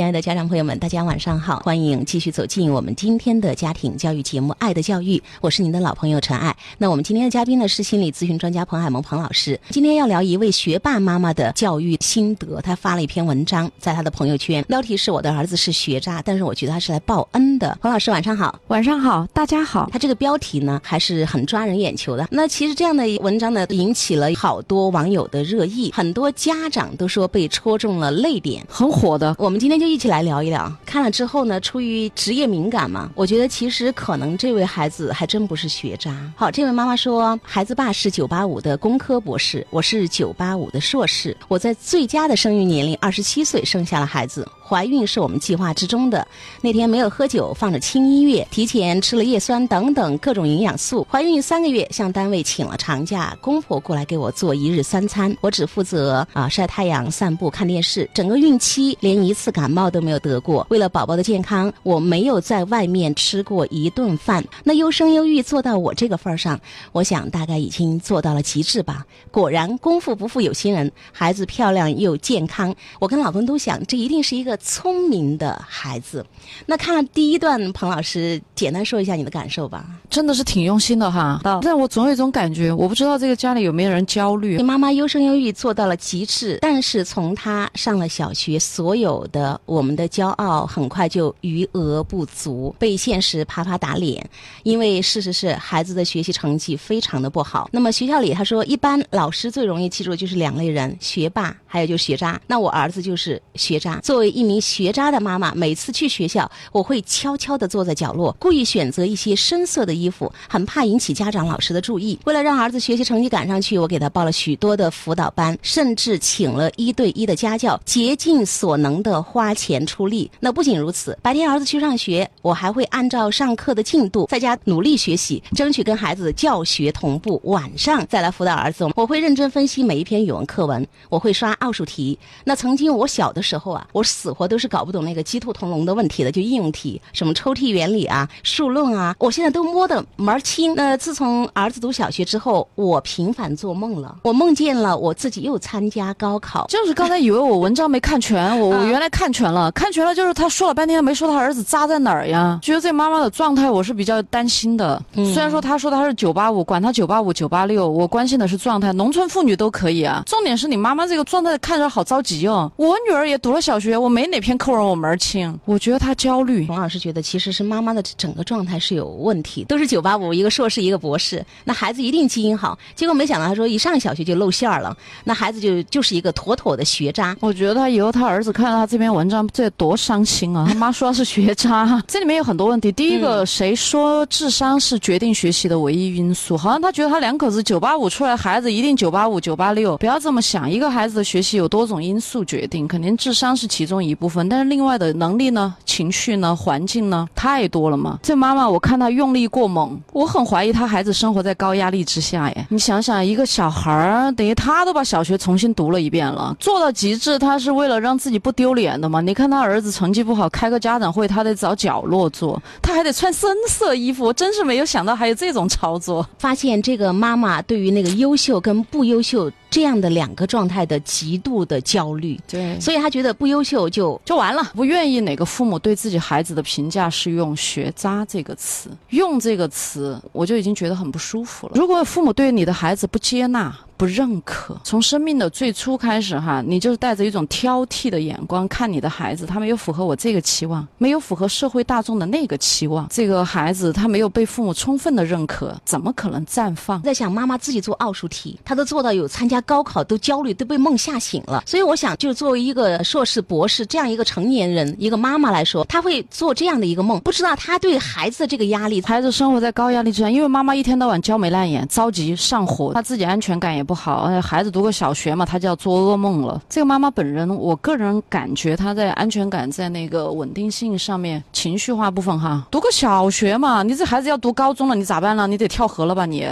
亲爱的家长朋友们，大家晚上好，欢迎继续走进我们今天的家庭教育节目《爱的教育》，我是您的老朋友陈爱。那我们今天的嘉宾呢是心理咨询专家彭海萌彭老师。今天要聊一位学霸妈妈的教育心得，她发了一篇文章在她的朋友圈，标题是我的儿子是学渣，但是我觉得他是来报恩的。彭老师晚上好，晚上好，大家好。他这个标题呢还是很抓人眼球的。那其实这样的文章呢引起了好多网友的热议，很多家长都说被戳中了泪点，很火的。我们今天就一起来聊一聊。看了之后呢，出于职业敏感嘛，我觉得其实可能这位孩子还真不是学渣。好，这位妈妈说，孩子爸是九八五的工科博士，我是九八五的硕士，我在最佳的生育年龄二十七岁生下了孩子。怀孕是我们计划之中的。那天没有喝酒，放着轻音乐，提前吃了叶酸等等各种营养素。怀孕三个月，向单位请了长假，公婆过来给我做一日三餐，我只负责啊晒太阳、散步、看电视。整个孕期连一次感冒都没有得过。为了宝宝的健康，我没有在外面吃过一顿饭。那优生优育做到我这个份儿上，我想大概已经做到了极致吧。果然，功夫不负有心人，孩子漂亮又健康。我跟老公都想，这一定是一个。聪明的孩子，那看了第一段，彭老师简单说一下你的感受吧。真的是挺用心的哈，但我总有一种感觉，我不知道这个家里有没有人焦虑。你妈妈优生优育做到了极致，但是从她上了小学，所有的我们的骄傲很快就余额不足，被现实啪啪打脸。因为事实是孩子的学习成绩非常的不好。那么学校里他说，一般老师最容易记住的就是两类人：学霸，还有就是学渣。那我儿子就是学渣。作为一名名学渣的妈妈，每次去学校，我会悄悄地坐在角落，故意选择一些深色的。衣服很怕引起家长老师的注意。为了让儿子学习成绩赶上去，我给他报了许多的辅导班，甚至请了一对一的家教，竭尽所能的花钱出力。那不仅如此，白天儿子去上学，我还会按照上课的进度在家努力学习，争取跟孩子教学同步。晚上再来辅导儿子，我会认真分析每一篇语文课文，我会刷奥数题。那曾经我小的时候啊，我死活都是搞不懂那个鸡兔同笼的问题的，就应用题，什么抽屉原理啊、数论啊，我现在都摸。得门儿清。那自从儿子读小学之后，我频繁做梦了。我梦见了我自己又参加高考。就是刚才以为我文章没看全，我 我原来看全了，看全了。就是他说了半天没说他儿子渣在哪儿呀？觉得这妈妈的状态我是比较担心的。虽然说他说他是九八五，管他九八五九八六，我关心的是状态。农村妇女都可以啊，重点是你妈妈这个状态看着好着急哦。我女儿也读了小学，我没哪篇课文我门儿清。我觉得他焦虑。王老师觉得其实是妈妈的整个状态是有问题，都是。是九八五，一个硕士，一个博士，那孩子一定基因好。结果没想到，他说一上小学就露馅儿了，那孩子就就是一个妥妥的学渣。我觉得他以后他儿子看到他这篇文章，这多伤心啊！他妈说他是学渣，这里面有很多问题。第一个，谁说智商是决定学习的唯一因素？好像他觉得他两口子九八五出来，孩子一定九八五、九八六。不要这么想，一个孩子的学习有多种因素决定，肯定智商是其中一一部分，但是另外的能力呢、情绪呢、环境呢，太多了嘛。这妈妈，我看她用力过。猛，我很怀疑她孩子生活在高压力之下耶。你想想，一个小孩儿等于他都把小学重新读了一遍了，做到极致，他是为了让自己不丢脸的嘛？你看他儿子成绩不好，开个家长会，他得找角落坐，他还得穿深色衣服，我真是没有想到还有这种操作。发现这个妈妈对于那个优秀跟不优秀。这样的两个状态的极度的焦虑，对，所以他觉得不优秀就就完了，不愿意哪个父母对自己孩子的评价是用“学渣”这个词，用这个词我就已经觉得很不舒服了。如果父母对你的孩子不接纳，不认可，从生命的最初开始哈，你就是带着一种挑剔的眼光看你的孩子，他没有符合我这个期望，没有符合社会大众的那个期望，这个孩子他没有被父母充分的认可，怎么可能绽放？在想妈妈自己做奥数题，他都做到有参加高考都焦虑，都被梦吓醒了。所以我想，就作为一个硕士、博士这样一个成年人，一个妈妈来说，他会做这样的一个梦，不知道他对孩子的这个压力，孩子生活在高压力之下，因为妈妈一天到晚焦眉烂眼、着急上火，他自己安全感也。不好，而且孩子读个小学嘛，他就要做噩梦了。这个妈妈本人，我个人感觉她在安全感、在那个稳定性上面，情绪化部分哈，读个小学嘛，你这孩子要读高中了，你咋办呢？你得跳河了吧你？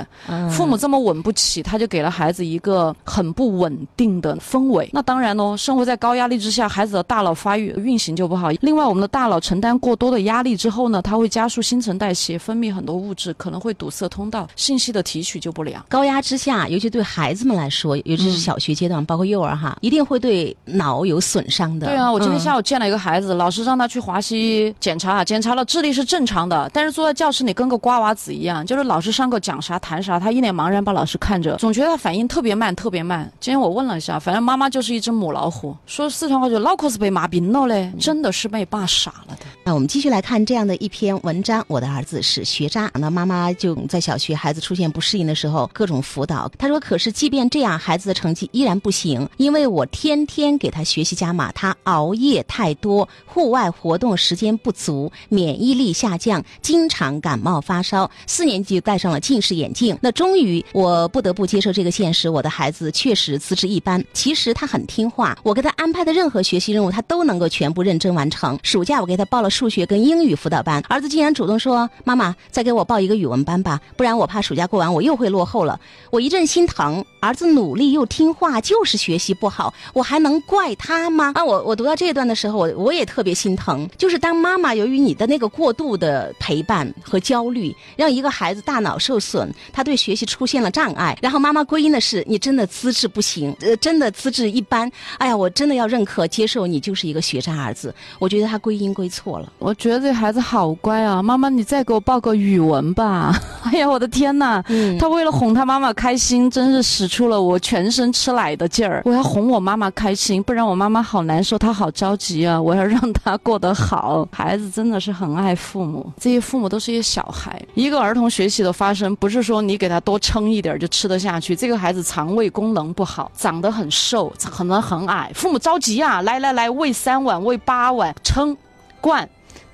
父母这么稳不起，他就给了孩子一个很不稳定的氛围。那当然喽，生活在高压力之下，孩子的大脑发育运行就不好。另外，我们的大脑承担过多的压力之后呢，它会加速新陈代谢，分泌很多物质，可能会堵塞通道，信息的提取就不良。高压之下，尤其对孩孩子们来说，尤其是小学阶段，包括幼儿哈，一定会对脑有损伤的。对啊，我今天下午、见了一个孩子，老师让他去华西检查，检查了智力是正常的，但是坐在教室里跟个瓜娃子一样，就是老师上课讲啥谈啥，他一脸茫然把老师看着，总觉得他反应特别慢，特别慢。今天我问了一下，反正妈妈就是一只母老虎，说四川话就脑壳是被骂病了嘞，真的是被骂傻了的。那我们继续来看这样的一篇文章。我的儿子是学渣，那妈妈就在小学孩子出现不适应的时候各种辅导。他说：“可是即便这样，孩子的成绩依然不行，因为我天天给他学习加码，他熬夜太多，户外活动时间不足，免疫力下降，经常感冒发烧。四年级戴上了近视眼镜。那终于，我不得不接受这个现实，我的孩子确实资质一般。其实他很听话，我给他安排的任何学习任务，他都能够全部认真完成。暑假我给他报了数学跟英语辅导班，儿子竟然主动说：“妈妈，再给我报一个语文班吧，不然我怕暑假过完我又会落后了。”我一阵心疼，儿子努力又听话，就是学习不好，我还能怪他吗？啊，我我读到这一段的时候，我我也特别心疼。就是当妈妈由于你的那个过度的陪伴和焦虑，让一个孩子大脑受损，他对学习出现了障碍，然后妈妈归因的是你真的资质不行，呃，真的资质一般。哎呀，我真的要认可接受你就是一个学渣儿子。我觉得他归因归错了。我觉得这孩子好乖啊，妈妈你再给我报个语文吧。哎呀，我的天呐！嗯他为了哄他妈妈开心，真是使出了我全身吃奶的劲儿。我要哄我妈妈开心，不然我妈妈好难受，她好着急啊！我要让她过得好。孩子真的是很爱父母，这些父母都是一些小孩。一个儿童学习的发生，不是说你给他多撑一点就吃得下去。这个孩子肠胃功能不好，长得很瘦，可能很矮，父母着急啊，来来来，喂三碗，喂八碗，撑灌。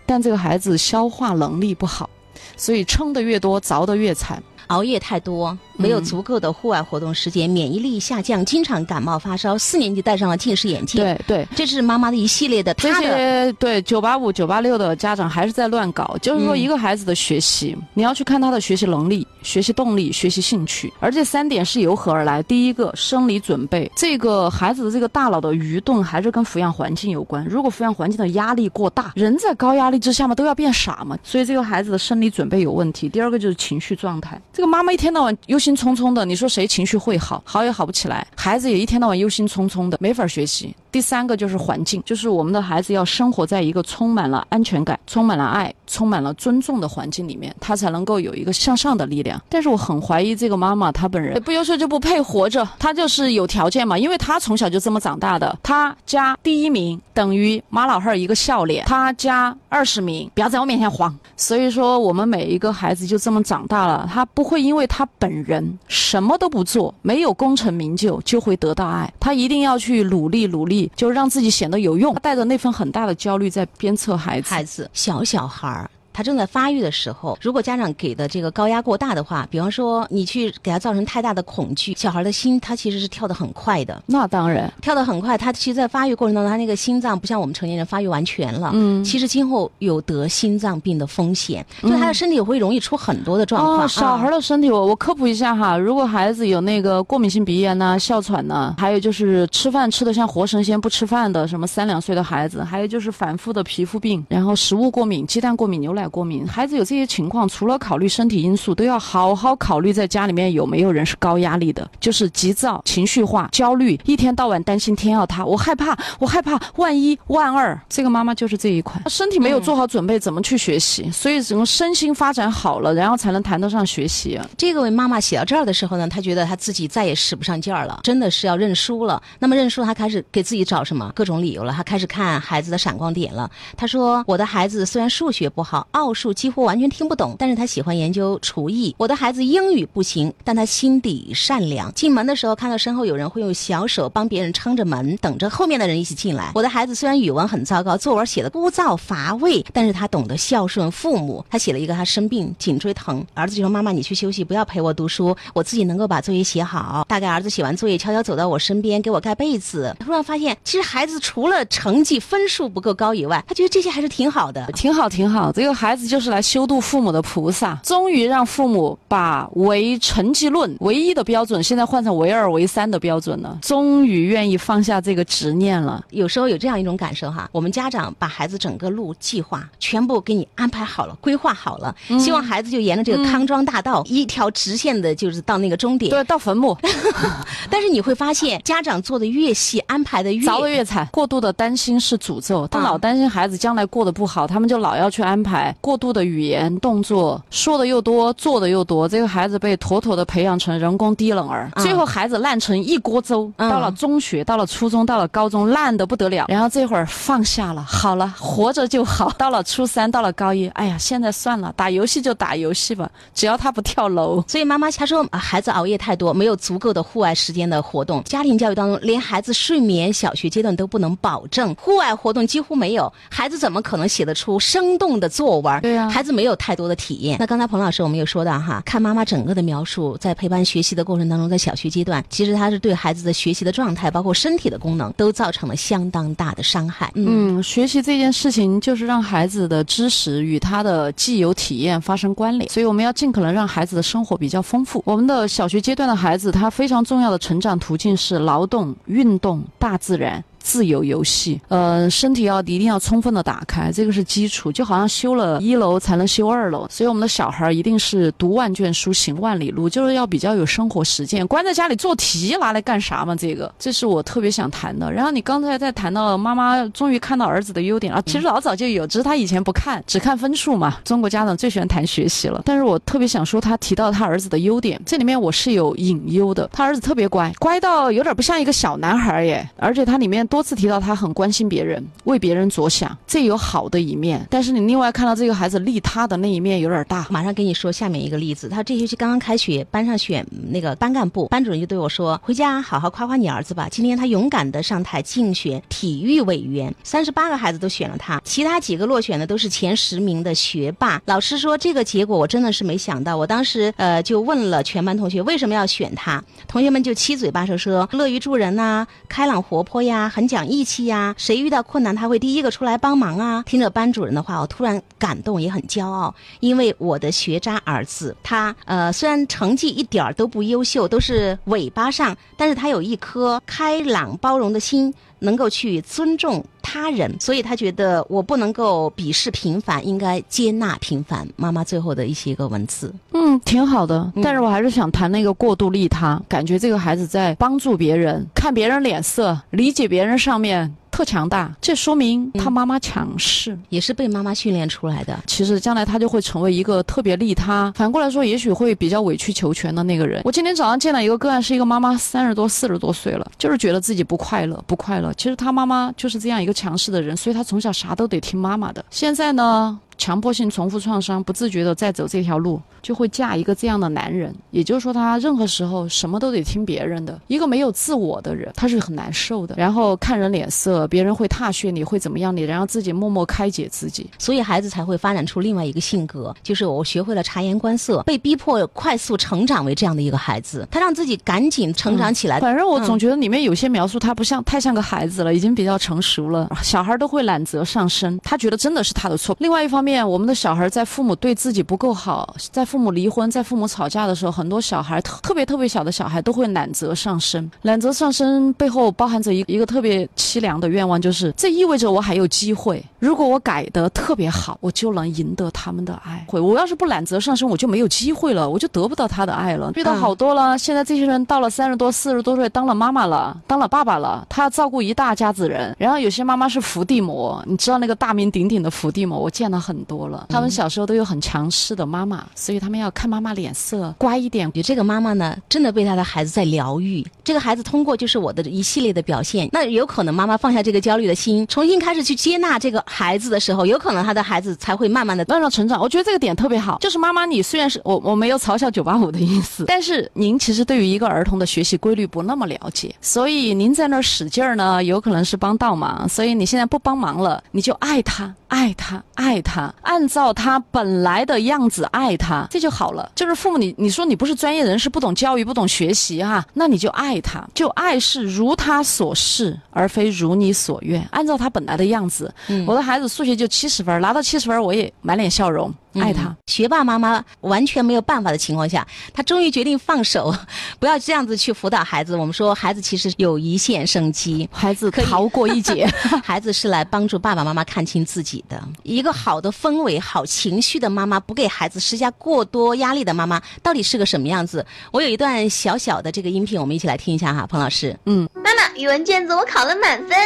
但这个孩子消化能力不好，所以撑得越多，着得越惨。熬夜太多，没有足够的户外活动时间，免疫力下降，经常感冒发烧。四年级戴上了近视眼镜，对对，这是妈妈的一系列的这些对九八五、九八六的家长还是在乱搞。就是说，嗯一个孩子的学习，你要去看他的学习能力、学习动力、学习兴趣，而这三点是由何而来？第一个，生理准备，这个孩子的这个大脑的愚钝还是跟抚养环境有关。如果抚养环境的压力过大，人在高压力之下嘛，都要变傻嘛，所以这个孩子的生理准备有问题。第二个就是情绪状态，这个妈妈一天到晚忧心匆匆的，你说谁情绪会好？好也好不起来，孩子也一天到晚忧心忡忡的，没法学习。第三个就是环境，就是我们的孩子要生活在一个充满了安全感、充满了爱、充满了尊重的环境里面，他才能够有一个向上的力量。但是我很怀疑这个妈妈她本人不优秀就不配活着，她就是有条件嘛，因为她从小就这么长大的，她家第一名等于妈老汉儿一个笑脸，她家二十名，不要在我面前晃。所以说，我们每一个孩子就这么长大了，他不会因为他本人什么都不做，没有功成名就就会得到爱，他一定要去努力努力，就是让自己显得有用。他带着那份很大的焦虑在鞭策孩子。孩子小小孩儿。他正在发育的时候，如果家长给的这个高压过大的话，比方说你去给他造成太大的恐惧，小孩的心他其实是跳得很快的，那当然，跳得很快。他其实，在发育过程当中，他那个心脏不像我们成年人发育完全了，嗯，其实今后有得心脏病的风险，就他的身体会容易出很多的状况。哦，小孩啊的身体，我我科普一下哈，如果孩子有那个过敏性鼻炎呐、哮喘呐、还有就是吃饭吃的像活神仙不吃饭的，什么三两岁的孩子，还有就是反复的皮肤病，然后食物过敏、鸡蛋过敏、牛奶过敏，孩子有这些情况，除了考虑身体因素，都要好好考虑在家里面有没有人是高压力的，就是急躁、情绪化、焦虑，一天到晚担心天要塌，我害怕，我害怕万一万二，这个妈妈就是这一款，身体没有做好准备，怎么去学习？所以整个身心发展好了，然后才能谈得上学习。这个位妈妈写到这儿的时候呢，她觉得她自己再也使不上劲儿了，真的是要认输了。那么认输，她开始给自己找什么各种理由了。她开始看孩子的闪光点了。她说：“我的孩子虽然数学不好，奥数几乎完全听不懂，但是他喜欢研究厨艺。我的孩子英语不行，但他心底善良。进门的时候看到身后有人会用小手帮别人撑着门，等着后面的人一起进来。我的孩子虽然语文很糟糕，作文写的枯燥乏味，但是他懂得孝顺父母。他写了一个他生病颈椎疼，儿子就说：“妈妈，你去休息，不要陪我读书，我自己能够把作业写好。”大概儿子写完作业，悄悄走到我身边，给我盖被子。突然发现，其实孩子除了成绩分数不够高以外，他觉得这些还是挺好的。挺好，挺好。这个孩孩子就是来修度父母的菩萨，终于让父母把唯成绩论唯一的标准，现在换成唯二、唯三的标准了，终于愿意放下这个执念了。有时候有这样一种感受哈，我们家长把孩子整个路计划全部给你安排好了、规划好了，希望孩子就沿着这个康庄大道、一条直线的，就是到那个终点。对，到坟墓。但是你会发现，家长做的越细，安排的越凿的越惨。过度的担心是诅咒，他老担心孩子将来过得不好，他们就老要去安排过度的语言动作，说的又多，做的又多，这个孩子被妥妥的培养成人工低能儿，最后孩子烂成一锅粥。到了中学，到了初中，到了高中，烂的不得了。然后这会儿放下了，好了，活着就好。到了初三，到了高一，哎呀，现在算了，打游戏就打游戏吧，只要他不跳楼。所以妈妈她说，孩子熬夜太多，没有足够的户外时间的活动，家庭教育当中连孩子睡眠小学阶段都不能保证，户外活动几乎没有，孩子怎么可能写得出生动的作文？对啊，孩子没有太多的体验。那刚才彭老师我们有说到哈，看妈妈整个的描述，在陪伴学习的过程当中，在小学阶段，其实他是对孩子的学习的状态，包括身体的功能，都造成了相当大的伤害。嗯，学习这件事情就是让孩子的知识与他的既有体验发生关联，所以我们要尽可能让孩子的生活比较丰富。我们的小学阶段的孩子，他非常重要的成长途径是劳动、运动、大自然。自由游戏，呃，身体要一定要充分的打开，这个是基础，就好像修了一楼才能修二楼，所以我们的小孩一定是读万卷书，行万里路，就是要比较有生活实践。关在家里做题拿来干啥嘛？这个，这是我特别想谈的。然后你刚才在谈到妈妈终于看到儿子的优点啊，其实老早就有，只是他以前不看，只看分数嘛。中国家长最喜欢谈学习了，但是我特别想说他提到他儿子的优点，这里面我是有隐忧的。他儿子特别乖，乖到有点不像一个小男孩耶，而且他里面。多次提到他很关心别人，为别人着想，这有好的一面。但是你另外看到这个孩子利他的那一面有点大。马上给你说下面一个例子，他这学期刚刚开学，班上选那个班干部，班主任就对我说：“回家好好夸夸你儿子吧。”今天他勇敢的上台竞选体育委员，三十八个孩子都选了他，其他几个落选的都是前十名的学霸。老师说这个结果我真的是没想到，我当时呃就问了全班同学为什么要选他，同学们就七嘴八舌说乐于助人呐，开朗活泼呀，很。讲义气呀，谁遇到困难他会第一个出来帮忙啊！听着班主任的话，我突然感动，也很骄傲，因为我的学渣儿子，他呃虽然成绩一点儿都不优秀，都是尾巴上，但是他有一颗开朗包容的心，能够去尊重他人，所以他觉得我不能够鄙视平凡，应该接纳平凡。妈妈最后的一些个文字，嗯，挺好的，但是我还是想谈那个过度利他，感觉这个孩子在帮助别人，看别人脸色，理解别人。上面特强大，这说明他妈妈强势，也是被妈妈训练出来的。其实将来他就会成为一个特别利他，反过来说，也许会比较委曲求全的那个人。我今天早上见了一个个案，是一个妈妈，三十多、四十多岁了，就是觉得自己不快乐，不快乐。其实他妈妈就是这样一个强势的人，所以他从小啥都得听妈妈的。现在呢？强迫性重复创伤，不自觉的再走这条路，就会嫁一个这样的男人。也就是说，他任何时候什么都得听别人的。一个没有自我的人，他是很难受的。然后看人脸色，别人会踏雪你，会怎么样你，然后自己默默开解自己。所以孩子才会发展出另外一个性格，就是我学会了察言观色，被逼迫快速成长为这样的一个孩子。他让自己赶紧成长起来。反正我总觉得里面有些描述，他不像太像个孩子了，已经比较成熟了。小孩都会揽责上身，他觉得真的是他的错。另外一方面。我们的小孩在父母对自己不够好，在父母离婚、在父母吵架的时候，很多小孩特特别特别小的小孩都会懒责上身。懒责上身背后包含着一一个特别凄凉的愿望，就是这意味着我还有机会。如果我改得特别好，我就能赢得他们的爱。会，我要是不揽责上身，我就没有机会了，我就得不到他的爱了。遇到好多了，现在这些人到了三十多、四十多岁，当了妈妈了，当了爸爸了，他要照顾一大家子人。然后有些妈妈是伏地魔，你知道那个大名鼎鼎的伏地魔，我见了很。多了，他们小时候都有很强势的妈妈，所以他们要看妈妈脸色，乖一点。你这个妈妈呢，真的被他的孩子在疗愈。这个孩子通过就是我的一系列的表现，那有可能妈妈放下这个焦虑的心，重新开始去接纳这个孩子的时候，有可能他的孩子才会慢慢的慢慢成长。我觉得这个点特别好，就是妈妈，你虽然是我我没有嘲笑九八五的意思，但是您其实对于一个儿童的学习规律不那么了解，所以您在那儿使劲儿呢，有可能是帮倒忙。所以你现在不帮忙了，你就爱他，爱他，爱他。按照他本来的样子爱他，这就好了。就是父母，你你说你不是专业人士，不懂教育，不懂学习哈，那你就爱他，就爱是如他所示，而非如你所愿。按照他本来的样子，嗯我的孩子数学就七十分，拿到七十分我也满脸笑容，爱他。嗯学霸妈妈完全没有办法的情况下，她终于决定放手，不要这样子去辅导孩子。我们说，孩子其实有一线生机，孩子可以逃过一劫。孩子是来帮助爸爸妈妈看清自己的。一个好的氛围、好情绪的妈妈，不给孩子施加过多压力的妈妈，到底是个什么样子？我有一段小小的这个音频，我们一起来听一下哈，彭老师。嗯妈妈，语文卷子我考了满分，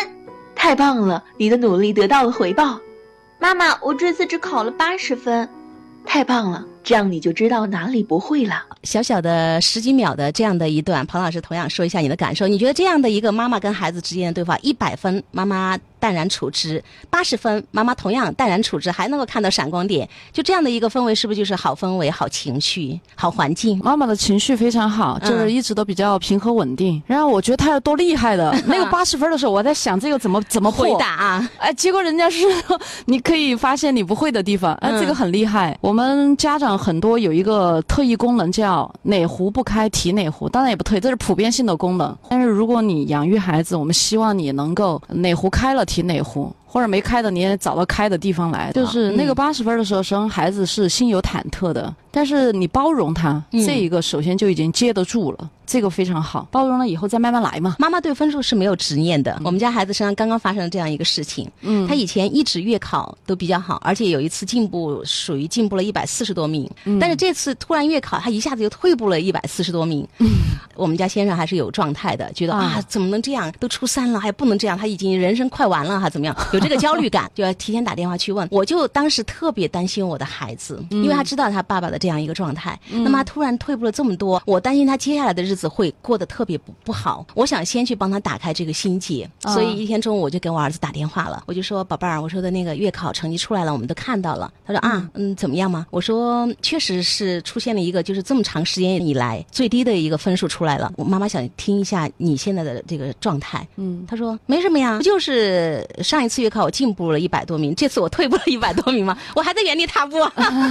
太棒了！你的努力得到了回报。妈妈，我这次只考了八十分，太棒了！这样你就知道哪里不会了。小小的十几秒的这样的一段，彭老师同样说一下你的感受。你觉得这样的一个妈妈跟孩子之间的对话，一百分妈妈淡然处之，八十分妈妈同样淡然处之，还能够看到闪光点，就这样的一个氛围，是不是就是好氛围、好情绪、好环境？妈妈的情绪非常好，就是一直都比较平和稳定。然后我觉得她有多厉害的，那个八十分的时候，我在想这个怎么怎么回破答啊？哎，结果人家是 你可以发现你不会的地方，哎，嗯这个很厉害。我们家长很多有一个特异功能叫哪壶不开提哪壶，当然也不特异，这是普遍性的功能。但是如果你养育孩子，我们希望你能够哪壶开了提哪壶。或者没开的，你也找到开的地方来。就是那个嗯八十分的时候，生孩子是心有忐忑的，但是你包容他，嗯这一个首先就已经接得住了，这个非常好。包容了以后再慢慢来嘛。妈妈对分数是没有执念的。我们家孩子身上刚刚发生了这样一个事情，嗯他以前一直月考都比较好，而且有一次进步属于进步了一百四十多名，嗯但是这次突然月考他一下子就退步了一百四十多名。我们家先生还是有状态的，觉得啊啊怎么能这样？都初三了还不能这样，他已经人生快完了哈，怎么样？有这个焦虑感，就要提前打电话去问。我就当时特别担心我的孩子，因为他知道他爸爸的这样一个状态，那么他突然退步了这么多，我担心他接下来的日子会过得特别不不好。我想先去帮他打开这个心结，啊所以一天中午我就给我儿子打电话了，我就说宝贝儿，我说的那个月考成绩出来了，我们都看到了。他说啊，嗯，怎么样吗？我说确实是出现了一个就是这么长时间以来最低的一个分数出来了。我妈妈想听一下你现在的这个状态。嗯，他说没什么呀，不就是上一次月考我进步了一百多名，这次我退步了一百多名吗？我还在原地踏步。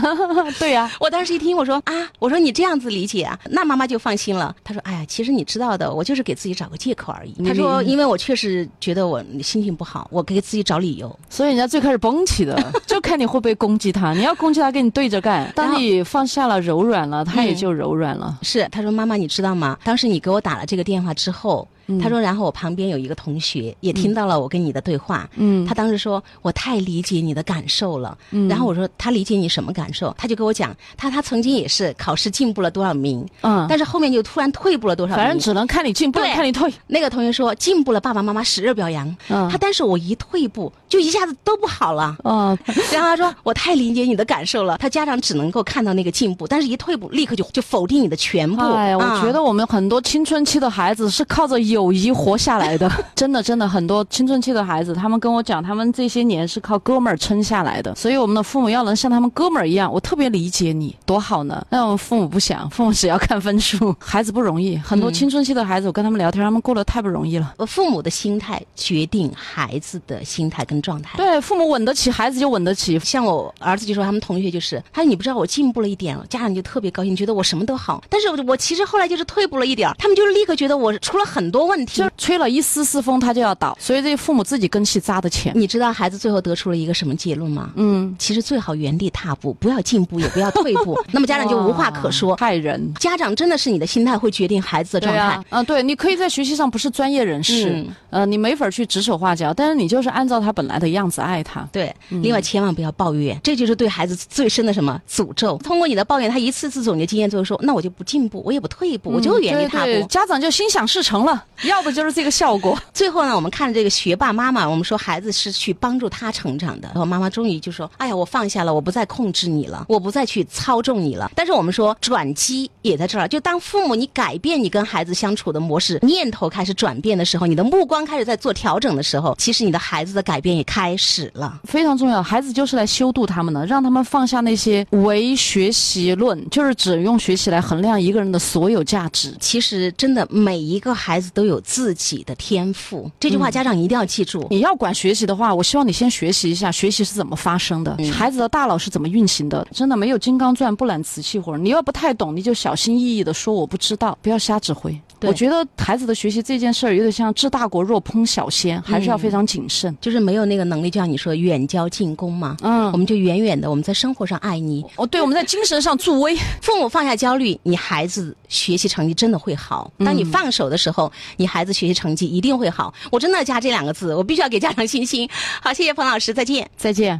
对呀、我当时一听，我说啊，我说你这样子理解啊，那妈妈就放心了。她说，哎呀，其实你知道的，我就是给自己找个借口而已。她说，因为我确实觉得我心情不好，我给自己找理由。所以人家最开始绷起的，就看你会不会攻击他。你要攻击他，跟你对着干。当你放下了、柔软了，他也就柔软了。是，她说妈妈，你知道吗？当时你给我打了这个电话之后。她说，然后我旁边有一个同学也听到了我跟你的对话，嗯他当时说我太理解你的感受了，嗯然后我说他理解你什么感受？他就跟我讲，他他曾经也是考试进步了多少名，嗯，但是后面就突然退步了多少名，反正只能看你进，不能对看你退。那个同学说进步了，爸爸妈妈十日表扬。嗯他但是我一退步，就一下子都不好了。哦，然后他说我太理解你的感受了。他家长只能够看到那个进步，但是一退步立刻就就否定你的全部。哎呀，我啊觉得我们很多青春期的孩子是靠着友谊活下来的，真的真的很多青春期的孩子，他们跟我讲，他们这些年是靠哥们儿撑下来的。所以我们的父母要能像他们哥们儿一样，我特别理解你，多好呢。那我们父母不想，父母只要看分数，孩子不容易。很多嗯青春期的孩子，我跟他们聊天，他们过得太不容易了。呃父母的心态决定孩子的心态跟状态。对，父母稳得起，孩子就稳得起。像我儿子就说，他们同学就是，他说你不知道我进步了一点，家长就特别高兴，觉得我什么都好。但是我我其实后来就是退步了一点儿，他们就是立刻觉得我出了很多问题就。吹了一丝丝风，他就要倒，所以这父母自己根气扎的浅。你知道孩子最后得出了一个什么结论吗？嗯，其实最好原地踏步，不要进步，也不要退步。那么家长就无话可说。害人。家长真的是你的心态会决定孩子的状态。嗯，对，你可以在学习上不是专业人士，嗯呃，你没法去指手画脚，但是你就是按照他本来的样子爱他。对，另外千万不要抱怨，这就是对孩子最深的什么诅咒。通过你的抱怨，他一次次总结经验最后说，那我就不进步，我也不退步，我就原地踏步。家长就心想事成了，要的就是这个效果。最后呢，我们看这个学霸妈妈，我们说孩子是去帮助他成长的，然后妈妈终于就说：“哎呀，我放下了，我不再控制你了，我不再去操纵你了。”但是我们说转机也在这儿，就当父母你改变你跟孩子相处的模式，念头开始转变的时候，你的目光开始在做调整的时候，其实你的孩子的改变也开始了。非常重要，孩子就是来修度他们的，让他们放下那些唯学习论，就是只用学习来衡量一个人的所有价值。其实真的每一个孩子都有。自己的天赋。这句话家长一定要记住。你要管学习的话，我希望你先学习一下学习是怎么发生的，孩子的大脑是怎么运行的。真的没有金刚钻不揽瓷器活，你要不太懂，你就小心翼翼的说我不知道，不要瞎指挥。我觉得孩子的学习这件事儿有点像治大国若烹小鲜，还是要非常谨慎。就是没有那个能力，就像你说远交近攻嘛。嗯，我们就远远的，我们在生活上爱你。哦，对，我们在精神上助威。父母放下焦虑，你孩子学习成绩真的会好。当你放手的时候，你孩子学习成绩一定会好。我真的加这两个字，我必须要给家长信心。好，谢谢彭老师，再见，再见。